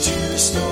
To the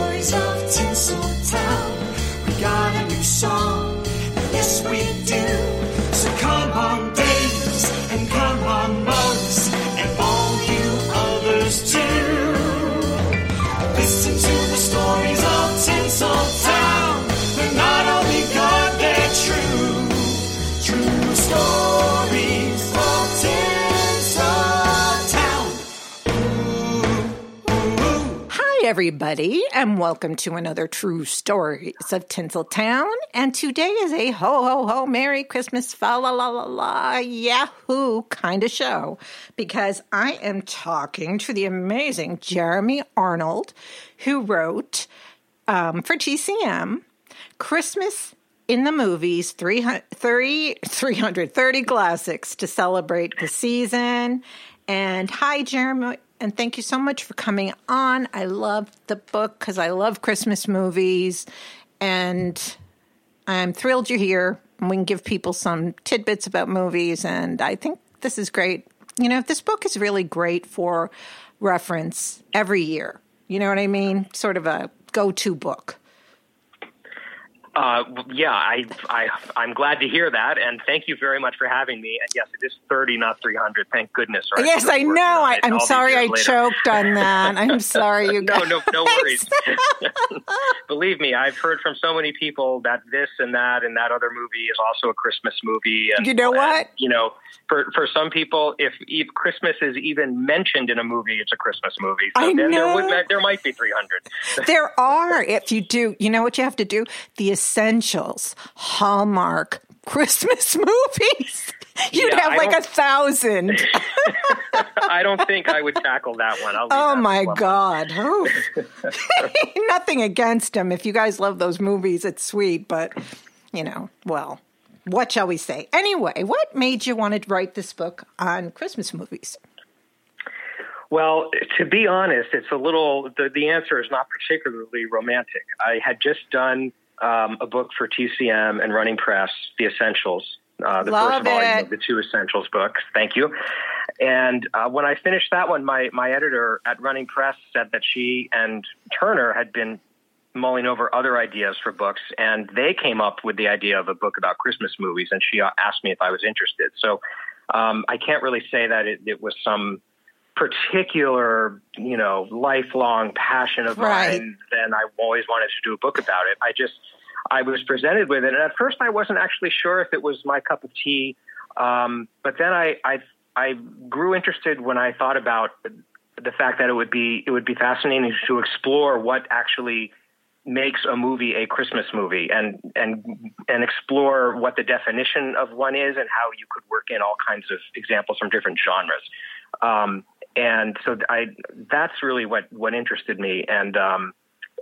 everybody, and welcome to another True Stories of Tinseltown. And today is a ho ho ho Merry Christmas fa la la la la Yahoo kind of show because I am talking to the amazing Jeremy Arnold, who wrote um, for TCM Christmas in the movies 300, 30, 330 classics to celebrate the season. And hi, Jeremy. And thank you so much for coming on. I love the book because I love Christmas movies. And I'm thrilled you're here. We can give people some tidbits about movies. And I think this is great. You know, this book is really great for reference every year. You know what I mean? Sort of a go to book. Uh, yeah, I, I, I'm glad to hear that, and thank you very much for having me. And yes, it is 30, not 300. Thank goodness. Right? Yes, I know. I, I'm sorry I later. choked on that. I'm sorry, you No, guys. no, no worries. Believe me, I've heard from so many people that this and that and that other movie is also a Christmas movie. And, You know what? and, you know, for for some people, if, if Christmas is even mentioned in a movie, it's a Christmas movie. So I then there would know. there might be 300. There are, if you do, you know what you have to do? The essentials, Hallmark Christmas movies. You'd Yeah, have I like a thousand. I don't think I would tackle that one. I'll Oh that my one. God. Oh. Nothing against them. If you guys love those movies, it's sweet, but, you know, well, what shall we say? Anyway, what made you want to write this book on Christmas movies? Well, to be honest, it's a little. The, the answer is not particularly romantic. I had just done um, a book for TCM and Running Press, The Essentials, uh, the Love first volume it. of the two Essentials books. Thank you. And uh, when I finished that one, my my editor at Running Press said that she and Turner had been mulling over other ideas for books, and they came up with the idea of a book about Christmas movies. And she uh, asked me if I was interested. So um, I can't really say that it, it was some particular, you know, lifelong passion of Right. mine, then I always wanted to do a book about it. I just, I was presented with it, and at first I wasn't actually sure if it was my cup of tea. Um, but then I, I, I grew interested when I thought about the fact that it would be, it would be fascinating to explore what actually makes a movie a Christmas movie and and and explore what the definition of one is and how you could work in all kinds of examples from different genres. Um, and so I that's really what what interested me and um,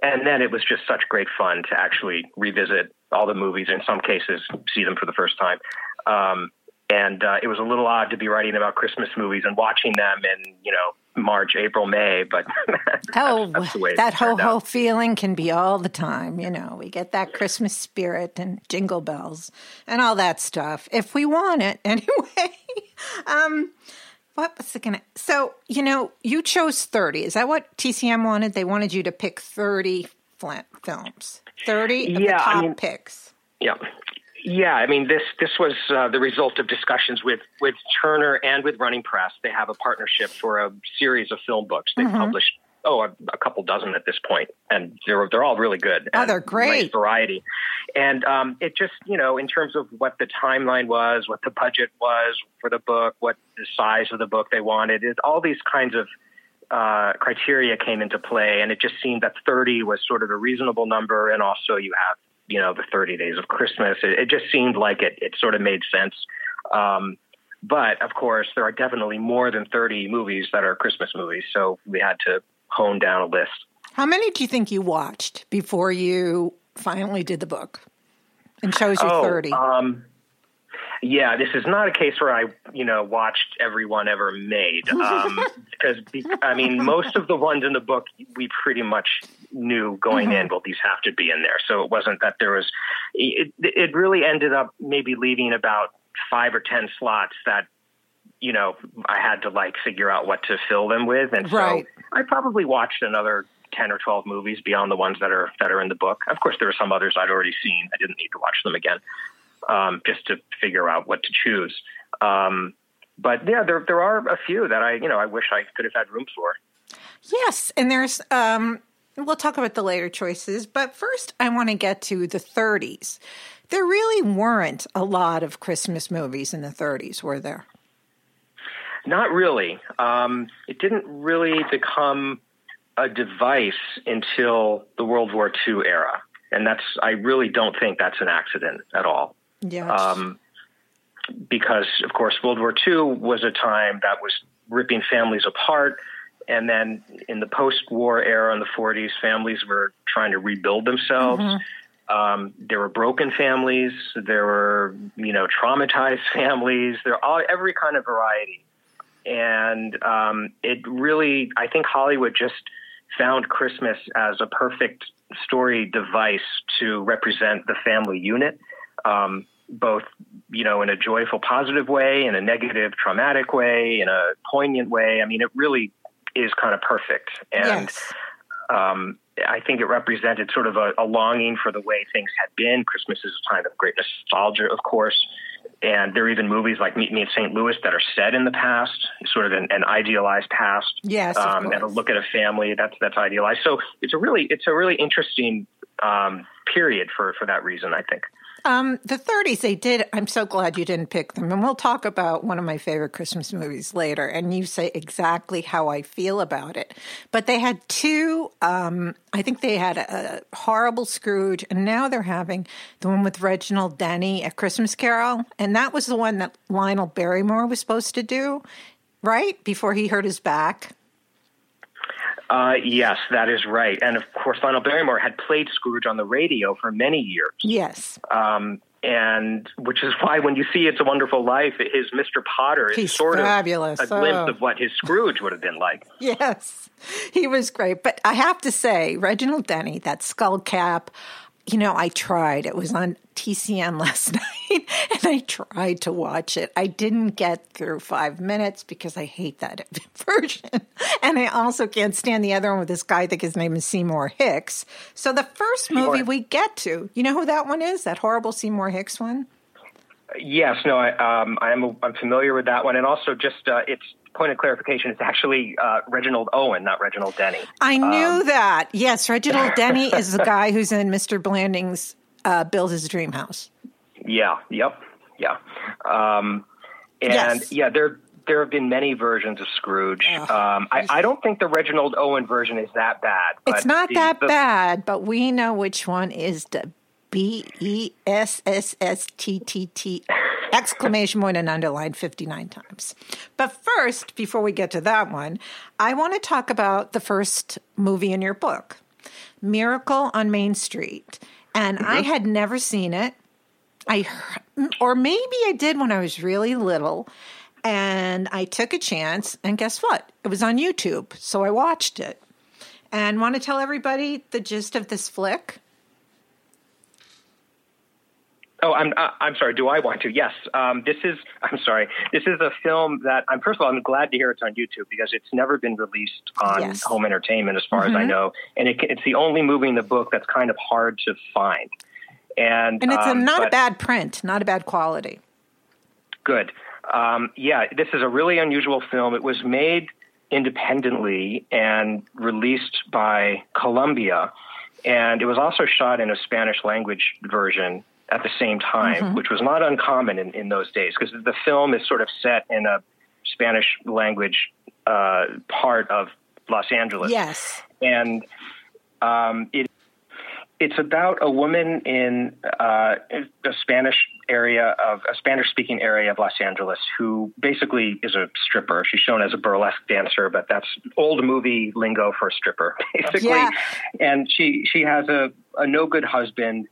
and then it was just such great fun to actually revisit all the movies in some cases see them for the first time. Um, and uh, it was a little odd to be writing about Christmas movies and watching them in you know March, April, May, but Oh, that's the way that ho ho feeling can be all the time. You know, we get that Christmas spirit and jingle bells and all that stuff if we want it. Anyway, um, what was it gonna? So you know, you chose thirty. Is that what TCM wanted? They wanted you to pick thirty Flint films. Thirty of Yeah, the I top mean- picks. Yeah. Yeah, I mean this this was uh, the result of discussions with with Turner and with Running Press. They have a partnership for a series of film books. They've published oh a, a couple dozen at this point, and they're they're all really good. Oh, they're great. Nice variety, and um, it just you know in terms of what the timeline was, what the budget was for the book, what the size of the book they wanted, it, all these kinds of uh, criteria came into play, and it just seemed that 30 was sort of a reasonable number, and also you have you know the 30 days of Christmas. It, it just seemed like it it sort of made sense. Um, but of course, there are definitely more than 30 movies that are Christmas movies, so we had to hone down a list. How many do you think you watched before you finally did the book and chose you thirty. Um, yeah, this is not a case where I, you know, watched everyone ever made. Um, because, be- I mean, most of the ones in the book we pretty much knew going in, well, these have to be in there. So it wasn't that there was, it, it really ended up maybe leaving about five or 10 slots that you know, I had to like figure out what to fill them with, and Right. so I probably watched another ten or twelve movies beyond the ones that are that are in the book. Of course, there were some others I'd already seen. I didn't need to watch them again, um, just to figure out what to choose. Um, but yeah, there there are a few that I you know I wish I could have had room for. Yes, and there's um we'll talk about the later choices, but first I want to get to the 30s. There really weren't a lot of Christmas movies in the 30s, were there? Not really. Um, it didn't really become a device until the World War II era, and that's I really don't think that's an accident at all. Yes. Um, because of course World War II was a time that was ripping families apart, and then in the post-war era in the 40s, families were trying to rebuild themselves. Um, there were broken families, there were you know traumatized families, there all every kind of variety, and um, it really I think Hollywood just found Christmas as a perfect story device to represent the family unit. Um, both you know in a joyful positive way in a negative traumatic way in a poignant way i mean it really is kind of perfect and yes. um, i think it represented sort of a, a longing for the way things had been christmas is a time of great nostalgia of course and there are even movies like meet me in st louis that are set in the past sort of an, an idealized past. Yes, of um, and a look at a family that's that's idealized. So it's a really it's a really interesting um, period for for that reason i think Um, the 30s, they did. I'm so glad you didn't pick them. And we'll talk about one of my favorite Christmas movies later. And you say exactly how I feel about it. But they had two, um, I think they had a, a horrible Scrooge. And now they're having the one with Reginald Denny, A Christmas Carol. And that was the one that Lionel Barrymore was supposed to do, right? Before he hurt his back. Uh, yes, that is right. And of course, Lionel Barrymore had played Scrooge on the radio for many years. Yes. Um, and which is why when you see It's a Wonderful Life, his Mr. Potter is He's sort fabulous. of a glimpse Oh. of what his Scrooge would have been like. Yes, he was great. But I have to say, Reginald Denny, that skull cap, you know, I tried. It was on TCM last night, and I tried to watch it. I didn't get through five minutes because I hate that version. And I also can't stand the other one with this guy, I think his name is Seymour Hicks. So the first movie Seymour. we get to, you know who that one is? That horrible Seymour Hicks one? Yes, no, I, um, I'm I'm familiar with that one, and also just uh, it's point of clarification. It's actually uh, Reginald Owen, not Reginald Denny. I knew Um, that. Yes, Reginald Denny is the guy who's in Mr. Blandings uh, Build His Dream House. Yeah. Yep. Yeah. Um, and Yes. yeah, there there have been many versions of Scrooge. Ugh. Um, I, I don't think the Reginald Owen version is that bad. It's not the- that the- bad, but we know which one is the B E S S S T T T exclamation point and underline 59 times. But first, before we get to that one, I want to talk about the first movie in your book, Miracle on Main Street. And I had never seen it. I or maybe I did when I was really little and I took a chance and guess what? It was on YouTube. So I watched it. And want to tell everybody the gist of this flick? Oh, I'm I- I'm sorry. Do I want to? Yes. Um, this is I'm sorry. This is a film that I'm first of all I'm glad to hear it's on YouTube because it's never been released on Yes. home entertainment as far as I know, and it, it's the only movie in the book that's kind of hard to find. And And it's a, um, not a bad print, not a bad quality. Good. Um, yeah, this is a really unusual film. It was made independently and released by Columbia, and it was also shot in a Spanish language version at the same time, which was not uncommon in, in those days because the film is sort of set in a Spanish language uh, part of Los Angeles Yes. and um, it it's about a woman in uh, a Spanish area of a Spanish speaking area of Los Angeles who basically is a stripper. She's shown as a burlesque dancer, but that's old movie lingo for a stripper, basically. Yeah. And she she has a, a no good husband,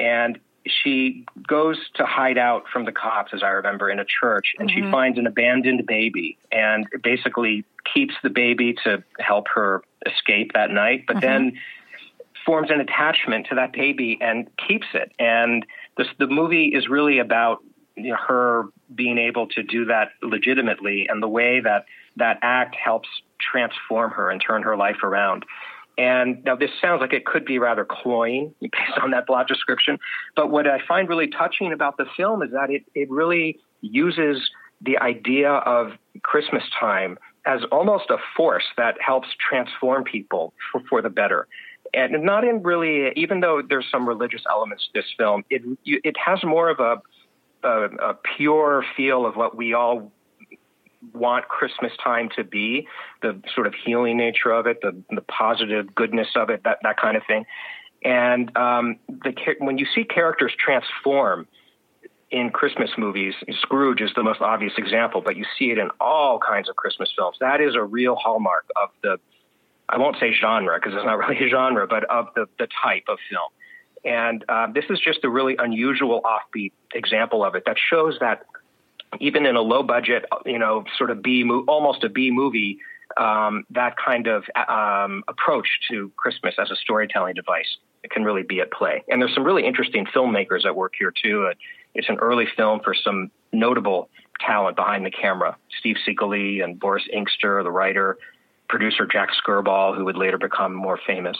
and she goes to hide out from the cops, as I remember, in a church, and she finds an abandoned baby, and basically keeps the baby to help her escape that night, but then forms an attachment to that baby and keeps it. And this, the movie is really about you know, her being able to do that legitimately and the way that that act helps transform her and turn her life around. And now this sounds like it could be rather cloying based on that plot description. But what I find really touching about the film is that it, it really uses the idea of Christmas time as almost a force that helps transform people for, for the better. And not in really, even though there's some religious elements to this film, it it has more of a, a, a pure feel of what we all want Christmas time to be, the sort of healing nature of it, the, the positive goodness of it, that, that kind of thing. And um, the, when you see characters transform in Christmas movies, Scrooge is the most obvious example, but you see it in all kinds of Christmas films. That is a real hallmark of the, I won't say genre because it's not really a genre, but of the, the type of film. And uh, this is just a really unusual offbeat example of it that shows that even in a low budget, you know, sort of B, almost a B movie, um, that kind of um, approach to Christmas as a storytelling device can really be at play. And there's some really interesting filmmakers at work here too. It's an early film for some notable talent behind the camera: Steve Sekely and Boris Ingster, the writer, producer Jack Skirball, who would later become more famous,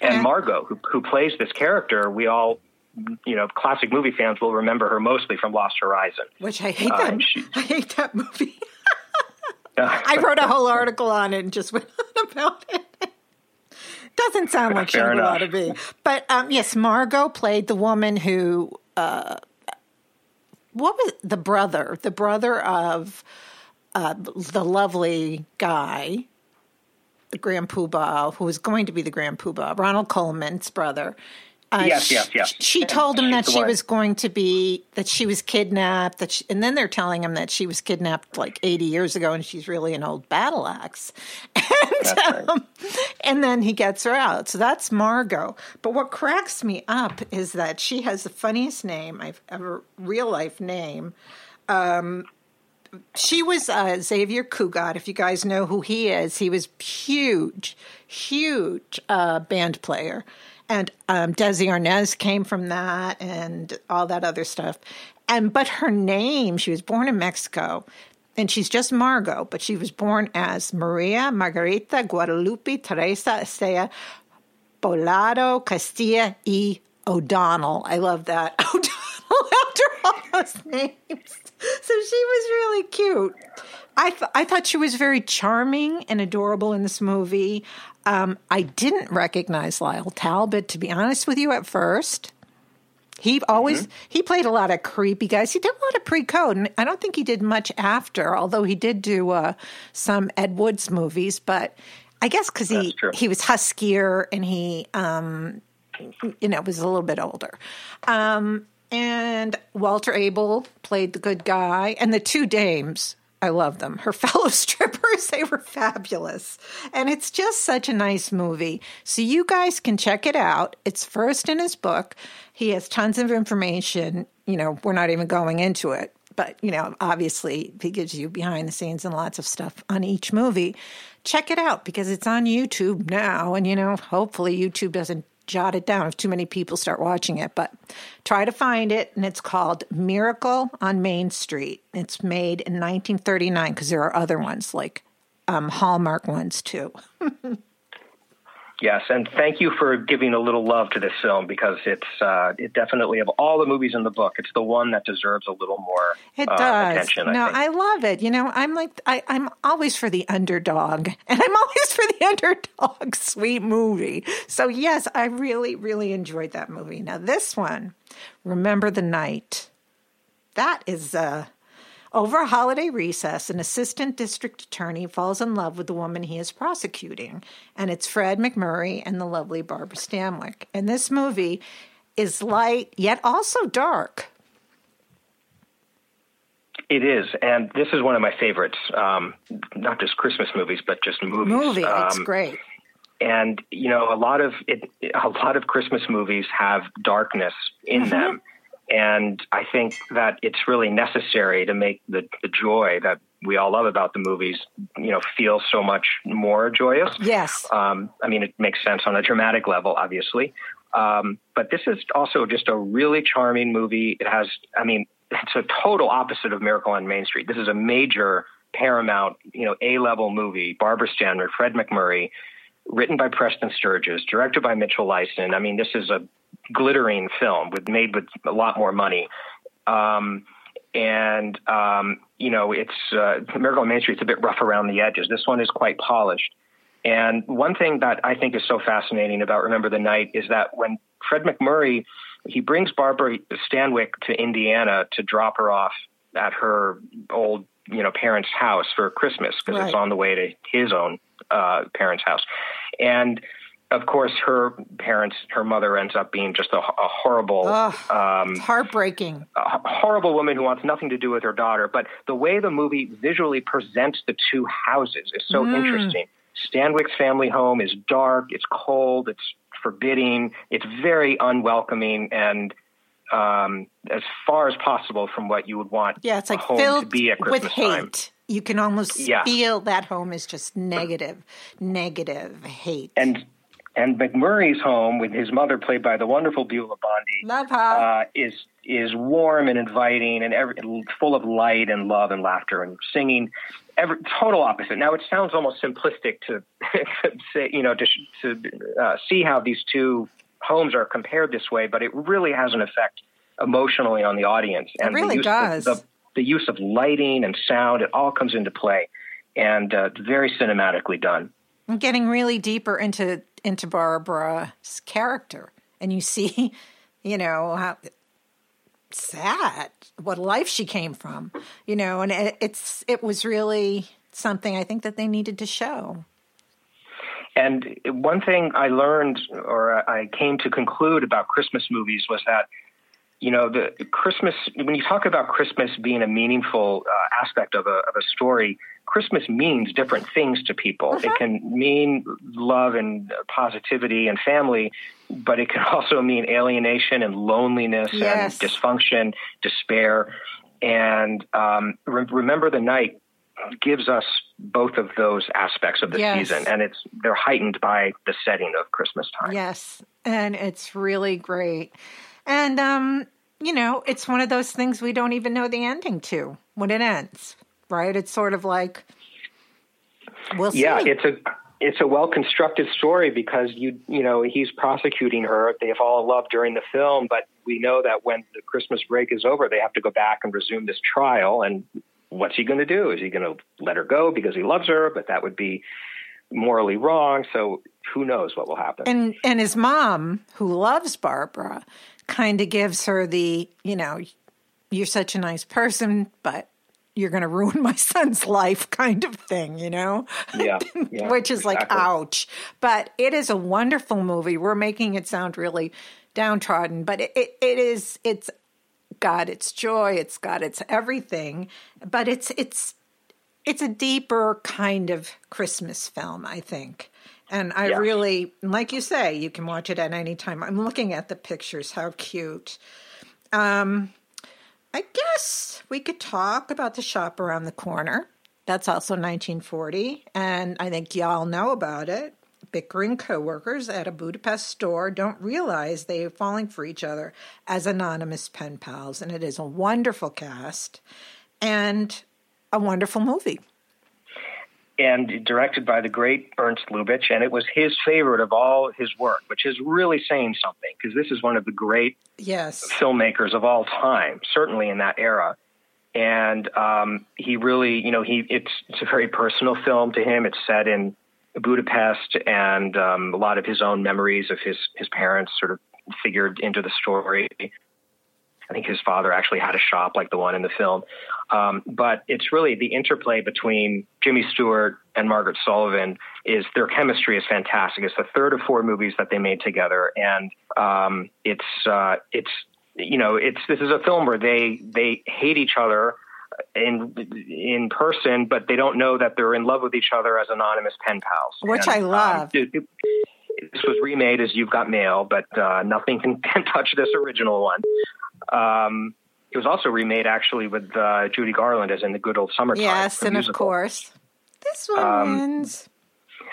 and Margo, who, who plays this character. We all you know, classic movie fans will remember her mostly from Lost Horizon. Which I hate that. Uh, she, I hate that movie. I wrote a whole article on it and just went on about it. Doesn't sound like she ought to be. But um, yes, Margo played the woman who, uh, what was the brother? The brother of uh, the lovely guy, the Grand Poobah, who was going to be the Grand Poobah, Ronald Colman's brother. Uh, yes, yes, yes. She, told him that she was going to be that she was kidnapped. That she, and then they're telling him that she was kidnapped like eighty years ago, and she's really an old battle axe. And, right. um, and then he gets her out. So that's Margo. But what cracks me up is that she has the funniest name I've ever real life name. Um, she was uh, Xavier Cugat. If you guys know who he is, he was huge, huge uh, band player and um, Desi Arnaz came from that, and all that other stuff. And but her name, she was born in Mexico, and she's just Margo, but she was born as Maria Margarita Guadalupe Teresa Estella Bolado Castilla y O'Donnell. I love that O'Donnell after all those names. So she was really cute. I th- I thought she was very charming and adorable in this movie. Um, I didn't recognize Lyle Talbot, to be honest with you, at first. He always mm-hmm. he played a lot of creepy guys. He did a lot of pre-code, and I don't think he did much after. Although he did do uh, some Ed Woods movies, but I guess because he he was huskier and he um, you know was a little bit older. Um, and Walter Abel played the good guy, and the two dames I love them. Her fellow strippers, they were fabulous. And it's just such a nice movie. So you guys can check it out. It's first in his book. He has tons of information. You know, we're not even going into it, but, you know, obviously he gives you behind the scenes and lots of stuff on each movie. Check it out because it's on YouTube now. And, you know, hopefully YouTube doesn't jot it down if too many people start watching it, but try to find it. And it's called Miracle on Main Street. It's made in 1939 because there are other ones like um, Hallmark ones too. Yes, and thank you for giving a little love to this film because it's uh, it definitely of all the movies in the book, it's the one that deserves a little more it uh, does. attention. No, I, I, love it. You know, I'm like I, I'm always for the underdog, and I'm always for the underdog sweet movie. So yes, I really really enjoyed that movie. Now this one, Remember the Night, that is uh over a holiday recess, an assistant district attorney falls in love with the woman he is prosecuting, and it's Fred MacMurray and the lovely Barbara Stanwyck. And this movie is light yet also dark. It is, and this is one of my favorites. Um, not just Christmas movies, but just movies. Movie, um, it's great. And you know, a lot of it, a lot of Christmas movies have darkness in mm-hmm. them and I think that it's really necessary to make the, the joy that we all love about the movies, you know, feel so much more joyous. Yes. Um, I mean, it makes sense on a dramatic level, obviously. Um, but this is also just a really charming movie. It has, I mean, it's a total opposite of Miracle on Main Street. This is a major Paramount, you know, A level movie. Barbara Stanwyck, Fred MacMurray, written by Preston Sturges, directed by Mitchell Leisen. I mean, this is a glittering film with made with a lot more money. Um, and um, you know, it's uh, Miracle on Main Street. It's a bit rough around the edges. This one is quite polished. And one thing that I think is so fascinating about Remember the Night is that when Fred MacMurray he brings Barbara Stanwyck to Indiana to drop her off at her old you know parents' house for Christmas because Right. it's on the way to his own uh, parents' house, and of course her parents, her mother ends up being just a, a horrible, Ugh. um, heartbreaking. a horrible woman who wants nothing to do with her daughter. But the way the movie visually presents the two houses is so interesting. Stanwyck's family home is dark, it's cold, it's forbidding, it's very unwelcoming, and um, as far as possible from what you would want Yeah, it's a like home to filled be at with hate. time. You can almost Yeah. feel that home is just negative, negative hate. And and MacMurray's home, with his mother played by the wonderful Beulah Bondi, Love her. uh, is is warm and inviting and every, full of light and love and laughter and singing. Every, total opposite. Now it sounds almost simplistic to say, you know, to, to uh, see how these two homes are compared this way, but it really has an effect emotionally on the audience. And really the does. Of, the, the use of lighting and sound, it all comes into play, and uh, very cinematically done. I'm getting really deeper into into Barbara's character, and you see, you know, how sad what life she came from, you know, and it, it's it was really something I think that they needed to show. And one thing I learned or I came to conclude about Christmas movies was that, you know, the Christmas, when you talk about Christmas being a meaningful uh, aspect of a, of a story, Christmas means different things to people. It can mean love and positivity and family, but it can also mean alienation and loneliness Yes. and dysfunction, despair. And um, re- remember the night gives us both of those aspects of the Yes. season, and it's they're heightened by the setting of Christmas time. Yes, and it's really great. And um, you know, it's one of those things we don't even know the ending to when it ends, right? It's sort of like we'll see. Yeah, it's a it's a well constructed story because you you know he's prosecuting her. They fall in love during the film, but we know that when the Christmas break is over, they have to go back and resume this trial. And what's he going to do? Is he going to let her go because he loves her? But that would be morally wrong. So who knows what will happen? and and his mom, who loves Barbara, kind of gives her the, you know, you're such a nice person, but you're going to ruin my son's life kind of thing, you know? yeah, yeah, Which is like, ouch. But it is a wonderful movie. We're making it sound really downtrodden, but it, it, it is, it's got its joy, it's got its everything, but it's, it's, it's a deeper kind of Christmas film, I think. And I Yeah. really, like you say, you can watch it at any time. I'm looking at the pictures. How cute. Um, I guess we could talk about the shop around the corner. That's also 1940, and I think y'all know about it. Bickering coworkers at a Budapest store don't realize they are falling for each other as anonymous pen pals, and it is a wonderful cast and a wonderful movie. And directed by the great Ernst Lubitsch, and it was his favorite of all his work, which is really saying something because this is one of the great Yes. filmmakers of all time, certainly in that era. And um, he really, you know, he it's it's a very personal film to him. It's set in Budapest, and um, a lot of his own memories of his his parents sort of figured into the story. I think his father actually had a shop like the one in the film. Um, but it's really the interplay between Jimmy Stewart and Margaret Sullavan is their chemistry is fantastic. It's the third of four movies that they made together, and um, it's uh, it's you know it's this is a film where they they hate each other in in person, but they don't know that they're in love with each other as anonymous pen pals, Which And, I love. Um, it- it- this was remade as You've Got Mail, but uh, nothing can, can touch this original one. Um, it was also remade actually with uh, Judy Garland as in the Good Old Summertime. Yes, and of course, this one Um, wins.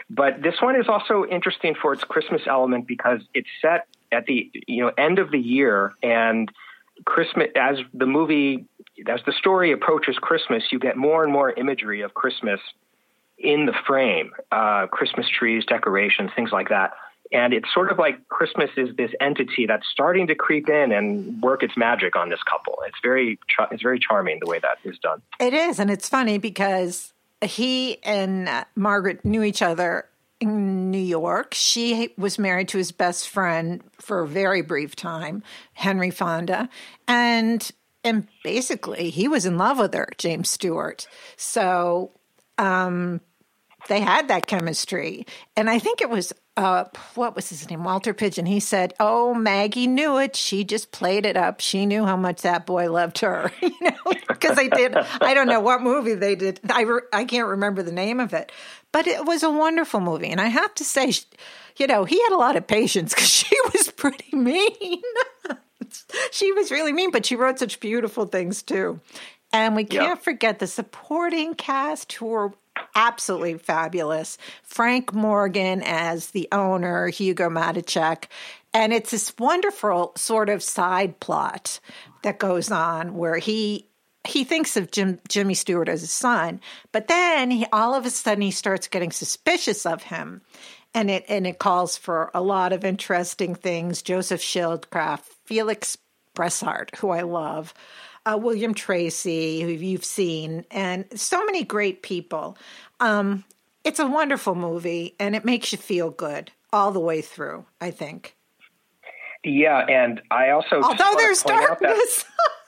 But this one is also interesting for its Christmas element because it's set at the you know end of the year and Christmas as the movie as the story approaches Christmas, you get more and more imagery of Christmas in the frame, uh, Christmas trees, decorations, things like that. And it's sort of like Christmas is this entity that's starting to creep in and work its magic on this couple. It's very, it's very charming the way that is done. It is, and it's funny because he and Margaret knew each other in New York. She was married to his best friend for a very brief time, Henry Fonda, and and basically he was in love with her, James Stewart. So um, they had that chemistry, and I think it was uh, what was his name? Walter Pidgeon. He said, "Oh, Maggie knew it. She just played it up. She knew how much that boy loved her." you know, because they did. I don't know what movie they did. I re- I can't remember the name of it, but it was a wonderful movie. And I have to say, you know, he had a lot of patience because she was pretty mean. she was really mean, but she wrote such beautiful things too. And we can't yep. forget the supporting cast who were absolutely fabulous. Frank Morgan as the owner, Hugo Matuschek. And it's this wonderful sort of side plot that goes on where he he thinks of Jim, Jimmy Stewart as his son, but then he all of a sudden he starts getting suspicious of him. And it and it calls for a lot of interesting things. Joseph Schildkraut, Felix Bressart, who I love, uh, William Tracy, who you've seen, and so many great people. Um, it's a wonderful movie, and it makes you feel good all the way through. I think. Yeah, and I also although there's darkness.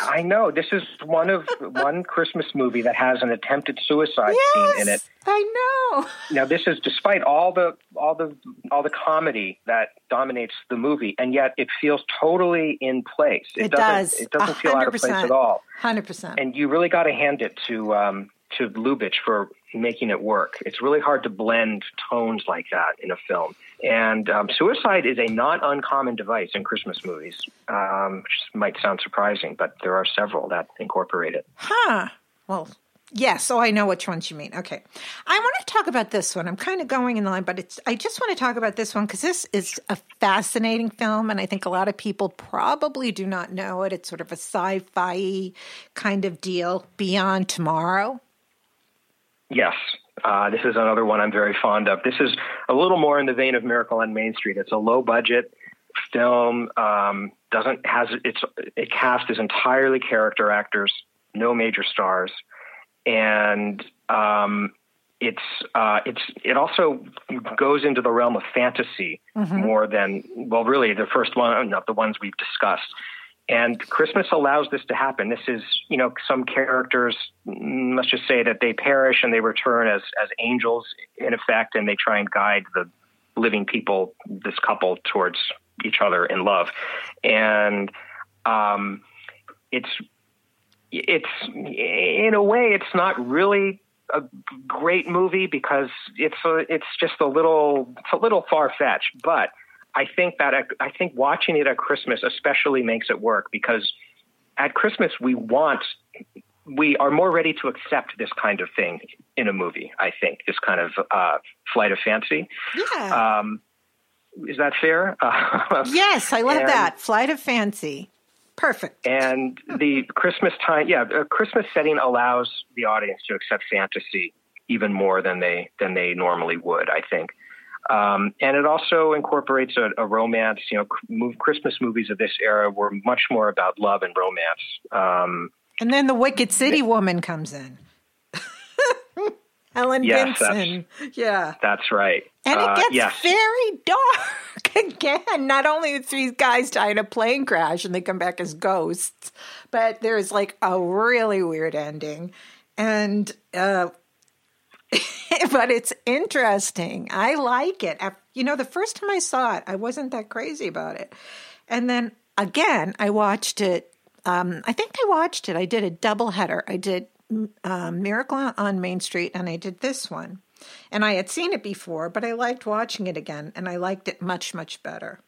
I know this is one of one Christmas movie that has an attempted suicide yes, scene in it. I know. Now this is despite all the all the all the comedy that dominates the movie, and yet it feels totally in place. It, it doesn't, does. It doesn't feel out of place at all. Hundred percent. And you really got to hand it to um, to Lubitsch for making it work. It's really hard to blend tones like that in a film. And um, suicide is a not uncommon device in Christmas movies, um, which might sound surprising, but there are several that incorporate it. Huh. Well, yes. Oh, I know which ones you mean. Okay. I want to talk about this one. I'm kind of going in the line, but it's. I just want to talk about this one because this is a fascinating film, and I think a lot of people probably do not know it. It's sort of a sci-fi kind of deal. Beyond Tomorrow. Yes, uh, this is another one I'm very fond of. This is a little more in the vein of Miracle on Main Street. It's a low budget film. Um, doesn't has its it cast is entirely character actors, no major stars, and um, it's uh, it's it also goes into the realm of fantasy mm-hmm. more than well, really the first one of the ones we've discussed. And Christmas allows this to happen. This is, you know, some characters, let's just say that they perish and they return as, as angels in effect, and they try and guide the living people, this couple, towards each other in love. And um, it's, it's, in a way, it's not really a great movie because it's a, it's just a little, it's a little far fetched, but I think that at, I think watching it at Christmas especially makes it work because at Christmas we want we are more ready to accept this kind of thing in a movie. I think this kind of uh, flight of fancy. Yeah. Um, is that fair? Uh, yes, I love and, that flight of fancy. Perfect. And the Christmas time, yeah, a Christmas setting allows the audience to accept fantasy even more than they than they normally would. I think. Um, and it also incorporates a, a, romance. You know, move, Christmas movies of this era were much more about love and romance. Um, and then the Wicked City woman comes in. Ellen yes, Vinson. That's, yeah. That's right. And it uh, gets yes. very dark again. Not only are three guys die in a plane crash and they come back as ghosts, but there's like a really weird ending. And uh, but it's interesting. I like it. You know, the first time I saw it, I wasn't that crazy about it. And then again, I watched it. Um, I think I watched it. I did a double header. I did um, Miracle on Main Street and I did this one. And I had seen it before, but I liked watching it again and I liked it much, much better.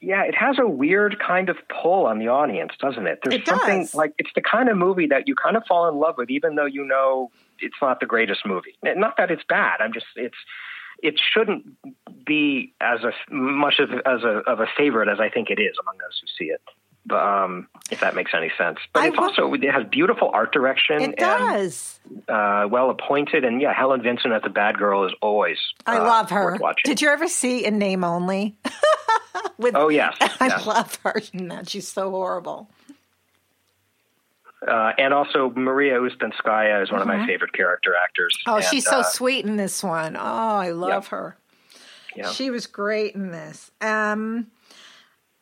Yeah, it has a weird kind of pull on the audience, doesn't it? There's it something does. like it's the kind of movie that you kind of fall in love with, even though you know it's not the greatest movie. Not that it's bad. I'm just it's it shouldn't be as a much of as a of a favorite as I think it is among those who see it. Um, if that makes any sense, but I it's wa- also it has beautiful art direction. It and, does. uh, well appointed, and yeah, Helen Vinson as the bad girl is always. I uh, love her. Did you ever see In Name Only? With, Oh yes, I yes. love her in that. She's so horrible. Uh, and also Maria Ouspenskaya is one of my favorite character actors. Oh, And, she's so uh, sweet in this one. Oh, I love her. Yeah. She was great in this. Um,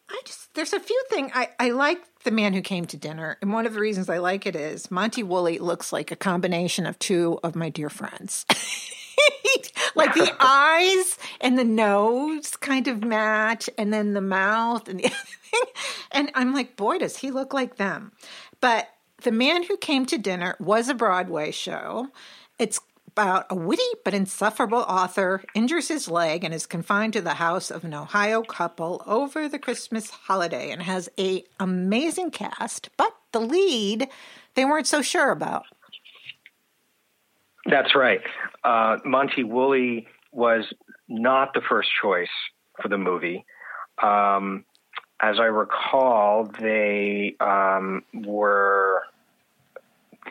I just there's a few things I I like the man who came to dinner, and one of the reasons I like it is Monty Woolley looks like a combination of two of my dear friends. like the eyes and the nose kind of match, and then the mouth and the other thing. And I'm like, boy, does he look like them. But The Man Who Came to Dinner was a Broadway show. It's about a witty but insufferable author injures his leg and is confined to the house of an Ohio couple over the Christmas holiday and has a amazing cast, but the lead they weren't so sure about. That's right. Uh, Monty Woolley was not the first choice for the movie. Um, as I recall, they um, were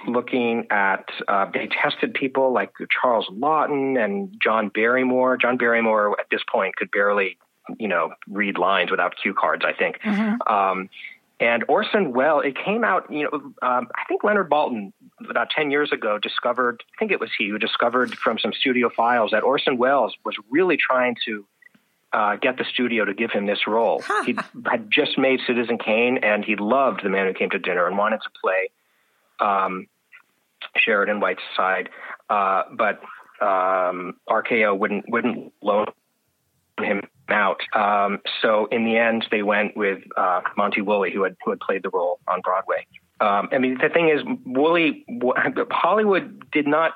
looking at uh, they tested people like Charles Laughton and John Barrymore. John Barrymore at this point could barely, you know, read lines without cue cards. I think. Um, and Orson Welles, it came out, you know, um, I think Leonard Maltin about 10 years ago discovered, I think it was he who discovered from some studio files that Orson Welles was really trying to uh, get the studio to give him this role. he had just made Citizen Kane and he loved The Man Who Came to Dinner and wanted to play um, Sheridan Whiteside. Uh, but um, RKO wouldn't, wouldn't loan him out. Um, so in the end, they went with uh, Monty Woolley, who had who had played the role on Broadway. Um, I mean, the thing is, Woolley, Hollywood did not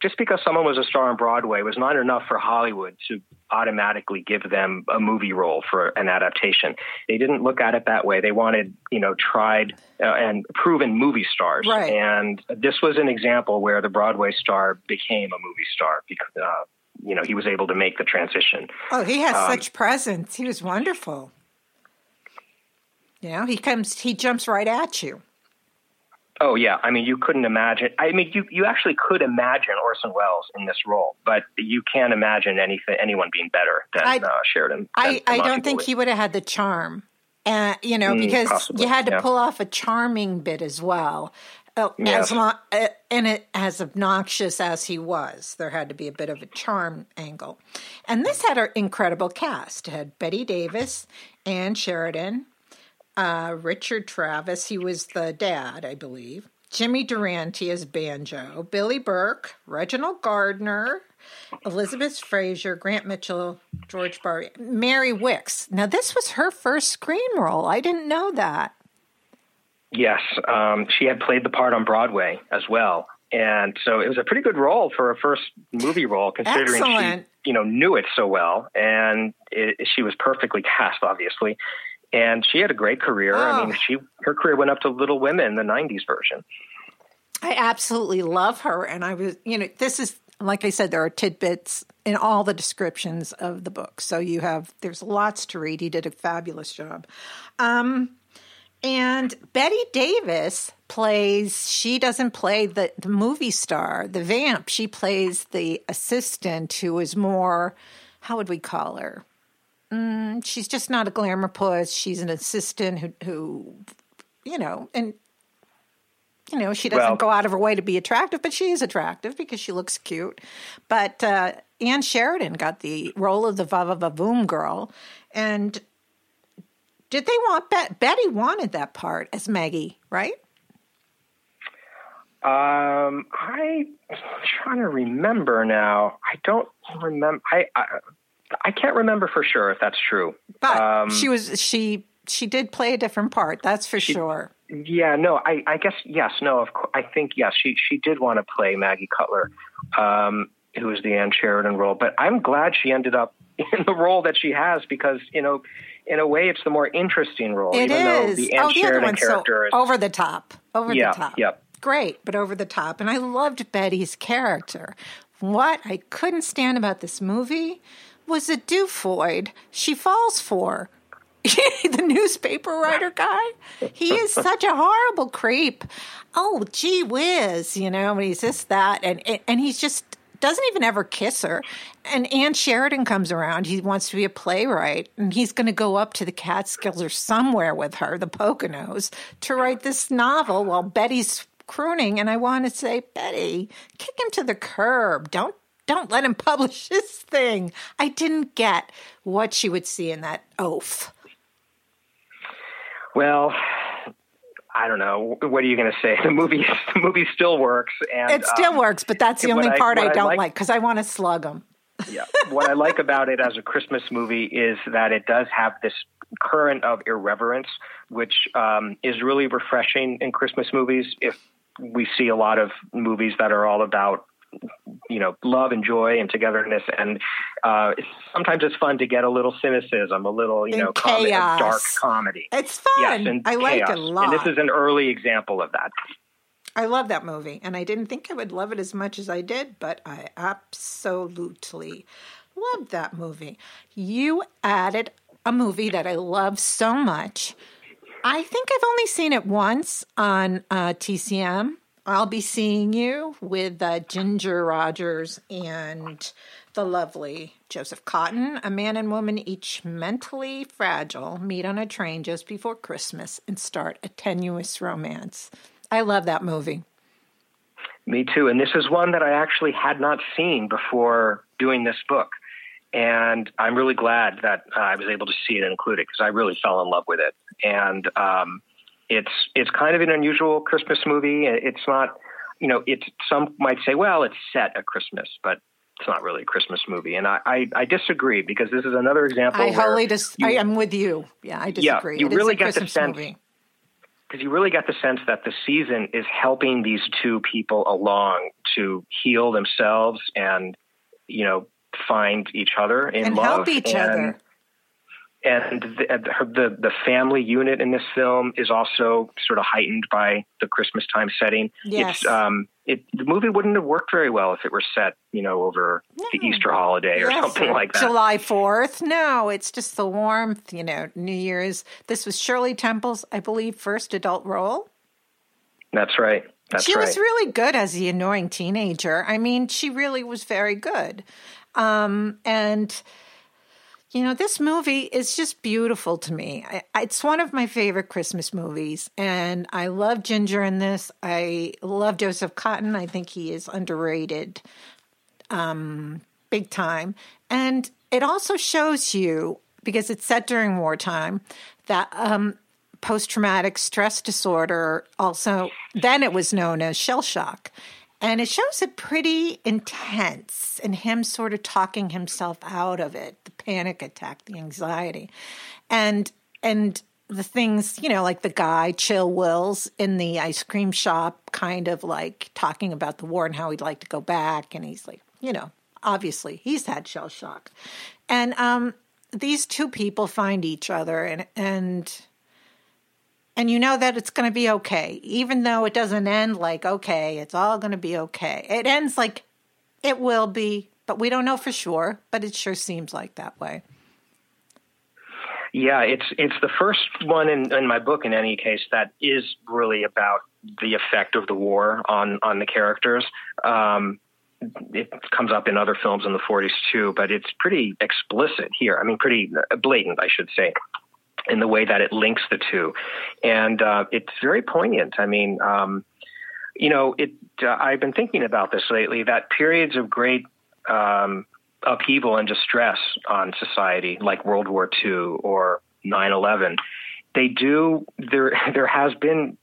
just because someone was a star on Broadway was not enough for Hollywood to automatically give them a movie role for an adaptation. They didn't look at it that way. They wanted, you know, tried uh, and proven movie stars. Right. And this was an example where the Broadway star became a movie star because, uh, you know, he was able to make the transition. Oh, he has such presence. He was wonderful. You know, he comes, he jumps right at you. Oh yeah, I mean you couldn't imagine. I mean you you actually could imagine Orson Welles in this role, but you can't imagine anything anyone being better than I- uh, Sheridan. I, than I Monty don't think he would have had the charm, uh, you know, Mm, because possibly, you had to yeah. pull off a charming bit as well. Uh, Yes. As long, uh, and it as obnoxious as he was, there had to be a bit of a charm angle. And this had an incredible cast. It had Betty Davis, Ann Sheridan, uh, Richard Travis. He was the dad, I believe. Jimmy Durante as Banjo, Billie Burke, Reginald Gardiner, Elizabeth Fraser, Grant Mitchell, George Barry, Mary Wickes. Now, this was her first screen role. I didn't know that. Yes, um, she had played the part on Broadway as well, and so it was a pretty good role for a first movie role, considering Excellent. she you know knew it so well, and it, she was perfectly cast, obviously. And she had a great career. I Oh. mean, she her career went up to Little Women, the '90s version. I absolutely love her. And I was, you know, this is, like I said, there are tidbits in all the descriptions of the book. So you have, there's lots to read. He did a fabulous job. Um, and Betty Davis plays, she doesn't play the, the movie star, the vamp. She plays the assistant who is more, how would we call her? Mm, she's just not a glamour puss. She's an assistant who, who you know, and you know, she doesn't Well- go out of her way to be attractive, but she is attractive because she looks cute. But uh, Ann Sheridan got the role of the Va Va Va Boom girl, and did they want Bet- Betty wanted that part as Maggie, right? Um, I, I'm trying to remember now. I don't remember. I, I I can't remember for sure if that's true. But Um, she was she she did play a different part, that's for sure. Yeah, no, I, I guess yes, no, of course. I think yes, she she did want to play Maggie Cutler, um, who was the Ann Sheridan role. But I'm glad she ended up in the role that she has because you know, in a way, it's the more interesting role. It even though the Ann oh, the other Sheridan one's so is over the top, over Yeah, the top. yep. Great, but over the top. And I loved Betty's character. What I couldn't stand about this movie was the Dufoid she falls for. the newspaper writer guy. He is such a horrible creep. Oh, gee whiz, you know, and he's just that, and and he's just doesn't even ever kiss her. And Ann Sheridan comes around. He wants to be a playwright, and he's going to go up to the Catskills or somewhere with her, the Poconos, to write this novel while Betty's crooning. And I want to say, Betty, kick him to the curb. Don't don't let him publish this thing. I didn't get what she would see in that oaf. Well, I don't know. What are you going to say? The movie, the movie still works, and it still um, works. But that's the only I- part I, I don't like- like because I want to slug him. yeah. What I like about it as a Christmas movie is that it does have this current of irreverence, which um, is really refreshing in Christmas movies. If we see a lot of movies that are all about, you know, love and joy and togetherness, and uh, it's, sometimes it's fun to get a little cynicism, a little, you And know, com- dark comedy. It's fun. Yes, and I like chaos. it a lot. And this is an early example of that. I love that movie, and I didn't think I would love it as much as I did, but I absolutely loved that movie. You added a movie that I love so much. I think I've only seen it once on uh, TCM. I'll be seeing you with uh, Ginger Rogers and the lovely Joseph Cotten. A man and woman, each mentally fragile, meet on a train just before Christmas and start a tenuous romance. I love that movie. Me too. And this is one that I actually had not seen before doing this book. And I'm really glad that uh, I was able to see it and include it because I really fell in love with it. And um, it's it's kind of an unusual Christmas movie. It's not, you know, it's some might say, well, it's set at Christmas, but it's not really a Christmas movie. And I, I, I disagree because this is another example. I wholly dis- you- I am with you. Yeah, I disagree. Yeah, you It really a get the sense- because you really get the sense that the season is helping these two people along to heal themselves and you know find each other in And love help each and, other. And the, the the family unit in this film is also sort of heightened by the Christmas time setting. Yes. It's, um, it, the movie wouldn't have worked very well if it were set, you know, over the Easter holiday or Yes, something like that. July 4th. No, it's just the warmth, you know, New Year's. This was Shirley Temple's, I believe, first adult role. That's right. That's she right. was really good as the annoying teenager. I mean, she really was very good. Um, and you know, this movie is just beautiful to me. I, it's one of my favorite Christmas movies, and I love Ginger in this. I love Joseph Cotten. I think he is underrated, um, big time. And it also shows you because it's set during wartime that um, post traumatic stress disorder also then it was known as shell shock and it shows it pretty intense and him sort of talking himself out of it the panic attack the anxiety. And and the things you know like the guy chill wills in the ice cream shop kind of like talking about the war and how he'd like to go back and he's like you know obviously he's had shell shock. And um these two people find each other and and and you know that it's going to be okay even though it doesn't end like okay it's all going to be okay it ends like it will be but we don't know for sure but it sure seems like that way Yeah, it's it's the first one in, in my book in any case that is really about the effect of the war on on the characters. Um, it comes up in other films in the 40s too, but it's pretty explicit here. I mean, pretty blatant, I should say, in the way that it links the two, and uh, it's very poignant. I mean, um, you know, it. Uh, I've been thinking about this lately. That periods of great um, upheaval and distress on society, like World War II or 9/11, they do. There, there has been,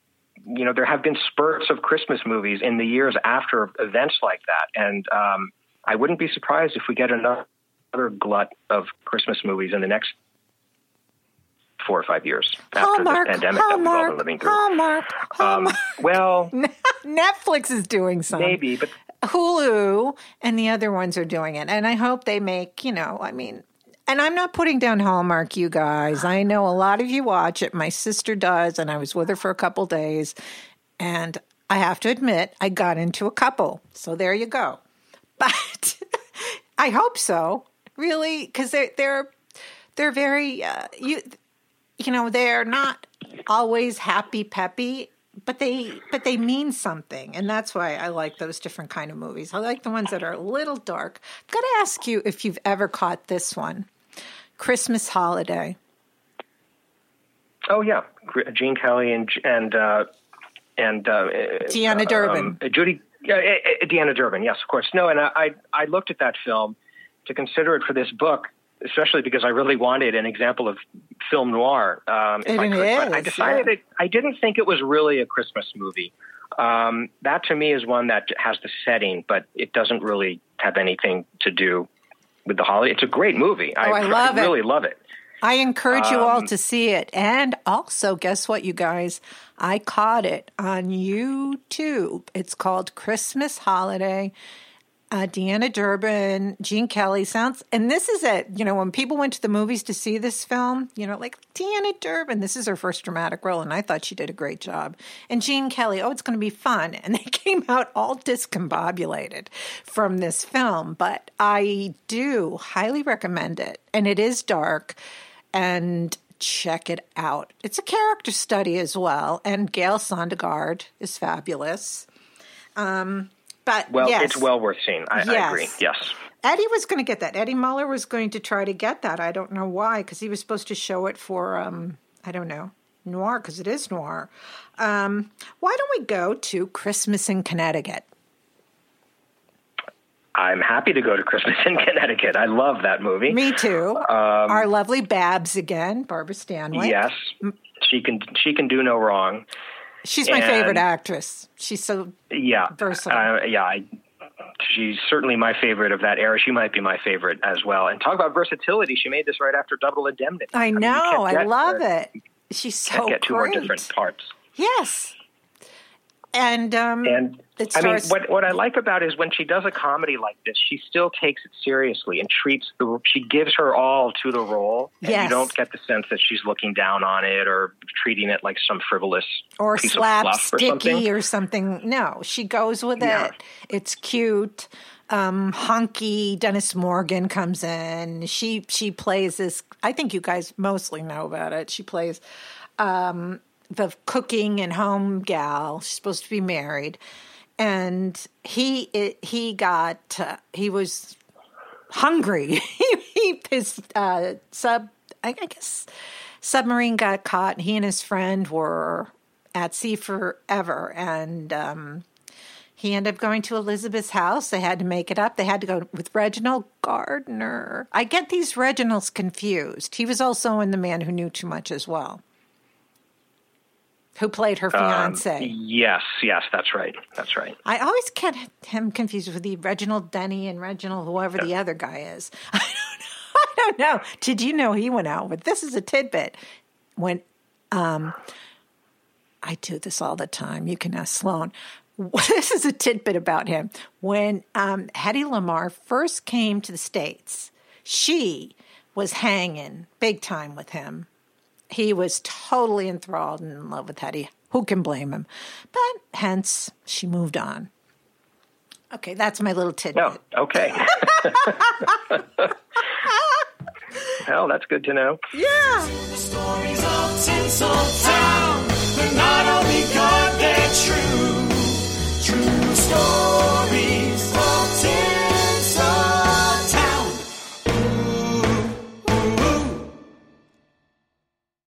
you know, there have been spurts of Christmas movies in the years after events like that, and um, I wouldn't be surprised if we get another glut of Christmas movies in the next four or five years after hallmark this pandemic that we've all been living through. hallmark, Um, well, netflix is doing some maybe, but Hulu and the other ones are doing it. And I hope they make, you know, I mean, and I'm not putting down Hallmark, you guys. I know a lot of you watch it. My sister does, and I was with her for a couple days. And I have to admit, I got into a couple. So there you go. But I hope so, really, because they're they're they're very uh, you. You know, they're not always happy peppy, but they but they mean something, and that's why I like those different kind of movies. I like the ones that are a little dark. I've got to ask you if you've ever caught this one, Christmas Holiday. Oh yeah, Gene Kelly and and uh, and uh, Deanna Durbin, um, Judy, uh, Deanna Durbin. Yes, of course. No, and I I looked at that film to consider it for this book, especially because I really wanted an example of film noir. Um, it I, could, is, I decided yeah. it, I didn't think it was really a Christmas movie. Um, that to me is one that has the setting, but it doesn't really have anything to do with the holiday. It's a great movie. Oh, I, I love I really it. love it. I encourage you all um, to see it. And also, guess what, you guys? I caught it on YouTube. It's called Christmas Holiday. Uh, Deanna Durbin, Gene Kelly sounds, and this is it. You know, when people went to the movies to see this film, you know, like Deanna Durbin, this is her first dramatic role, and I thought she did a great job. And Gene Kelly, oh, it's going to be fun. And they came out all discombobulated from this film, but I do highly recommend it. And it is dark and check it out. It's a character study as well, and Gale Sondergaard is fabulous. Um, but well, yes. it's well worth seeing. I, yes. I agree. Yes. Eddie was going to get that. Eddie Muller was going to try to get that. I don't know why, because he was supposed to show it for, um, I don't know, noir, because it is noir. Um, why don't we go to Christmas in Connecticut? I'm happy to go to Christmas in Connecticut. I love that movie. Me too. Um, Our lovely Babs again, Barbara Stanwyck. Yes, she can. She can do no wrong. She's my and, favorite actress. She's so yeah versatile. Uh, yeah, I, she's certainly my favorite of that era. She might be my favorite as well. And talk about versatility. She made this right after Double Indemnity. I know. I, mean, I love her, it. She's so can't get two great. more different parts. Yes, and um, and I mean, what what I like about it is when she does a comedy like this, she still takes it seriously and treats the. She gives her all to the role, and yes. you don't get the sense that she's looking down on it or treating it like some frivolous or piece slapsticky or something. or something. No, she goes with yeah. it. It's cute. Um, hunky Dennis Morgan comes in. She she plays this. I think you guys mostly know about it. She plays. Um, the cooking and home gal. She's supposed to be married, and he it, he got uh, he was hungry. he, his uh, sub I, I guess submarine got caught. He and his friend were at sea forever, and um, he ended up going to Elizabeth's house. They had to make it up. They had to go with Reginald Gardiner. I get these Reginalds confused. He was also in The Man Who Knew Too Much as well who played her fiance. Um, yes, yes, that's right. That's right. I always get him confused with the Reginald Denny and Reginald whoever the other guy is. I don't know. I don't know. Did you know he went out with this is a tidbit. When um I do this all the time. You can ask Sloan. This is a tidbit about him. When um, Hedy Lamarr first came to the States, she was hanging big time with him he was totally enthralled and in love with Hedy. Who can blame him? But hence, she moved on. Okay, that's my little tidbit. No, okay. well, that's good to know. Yeah. The stories of Tinseltown, they're not only good, they're true. True stories.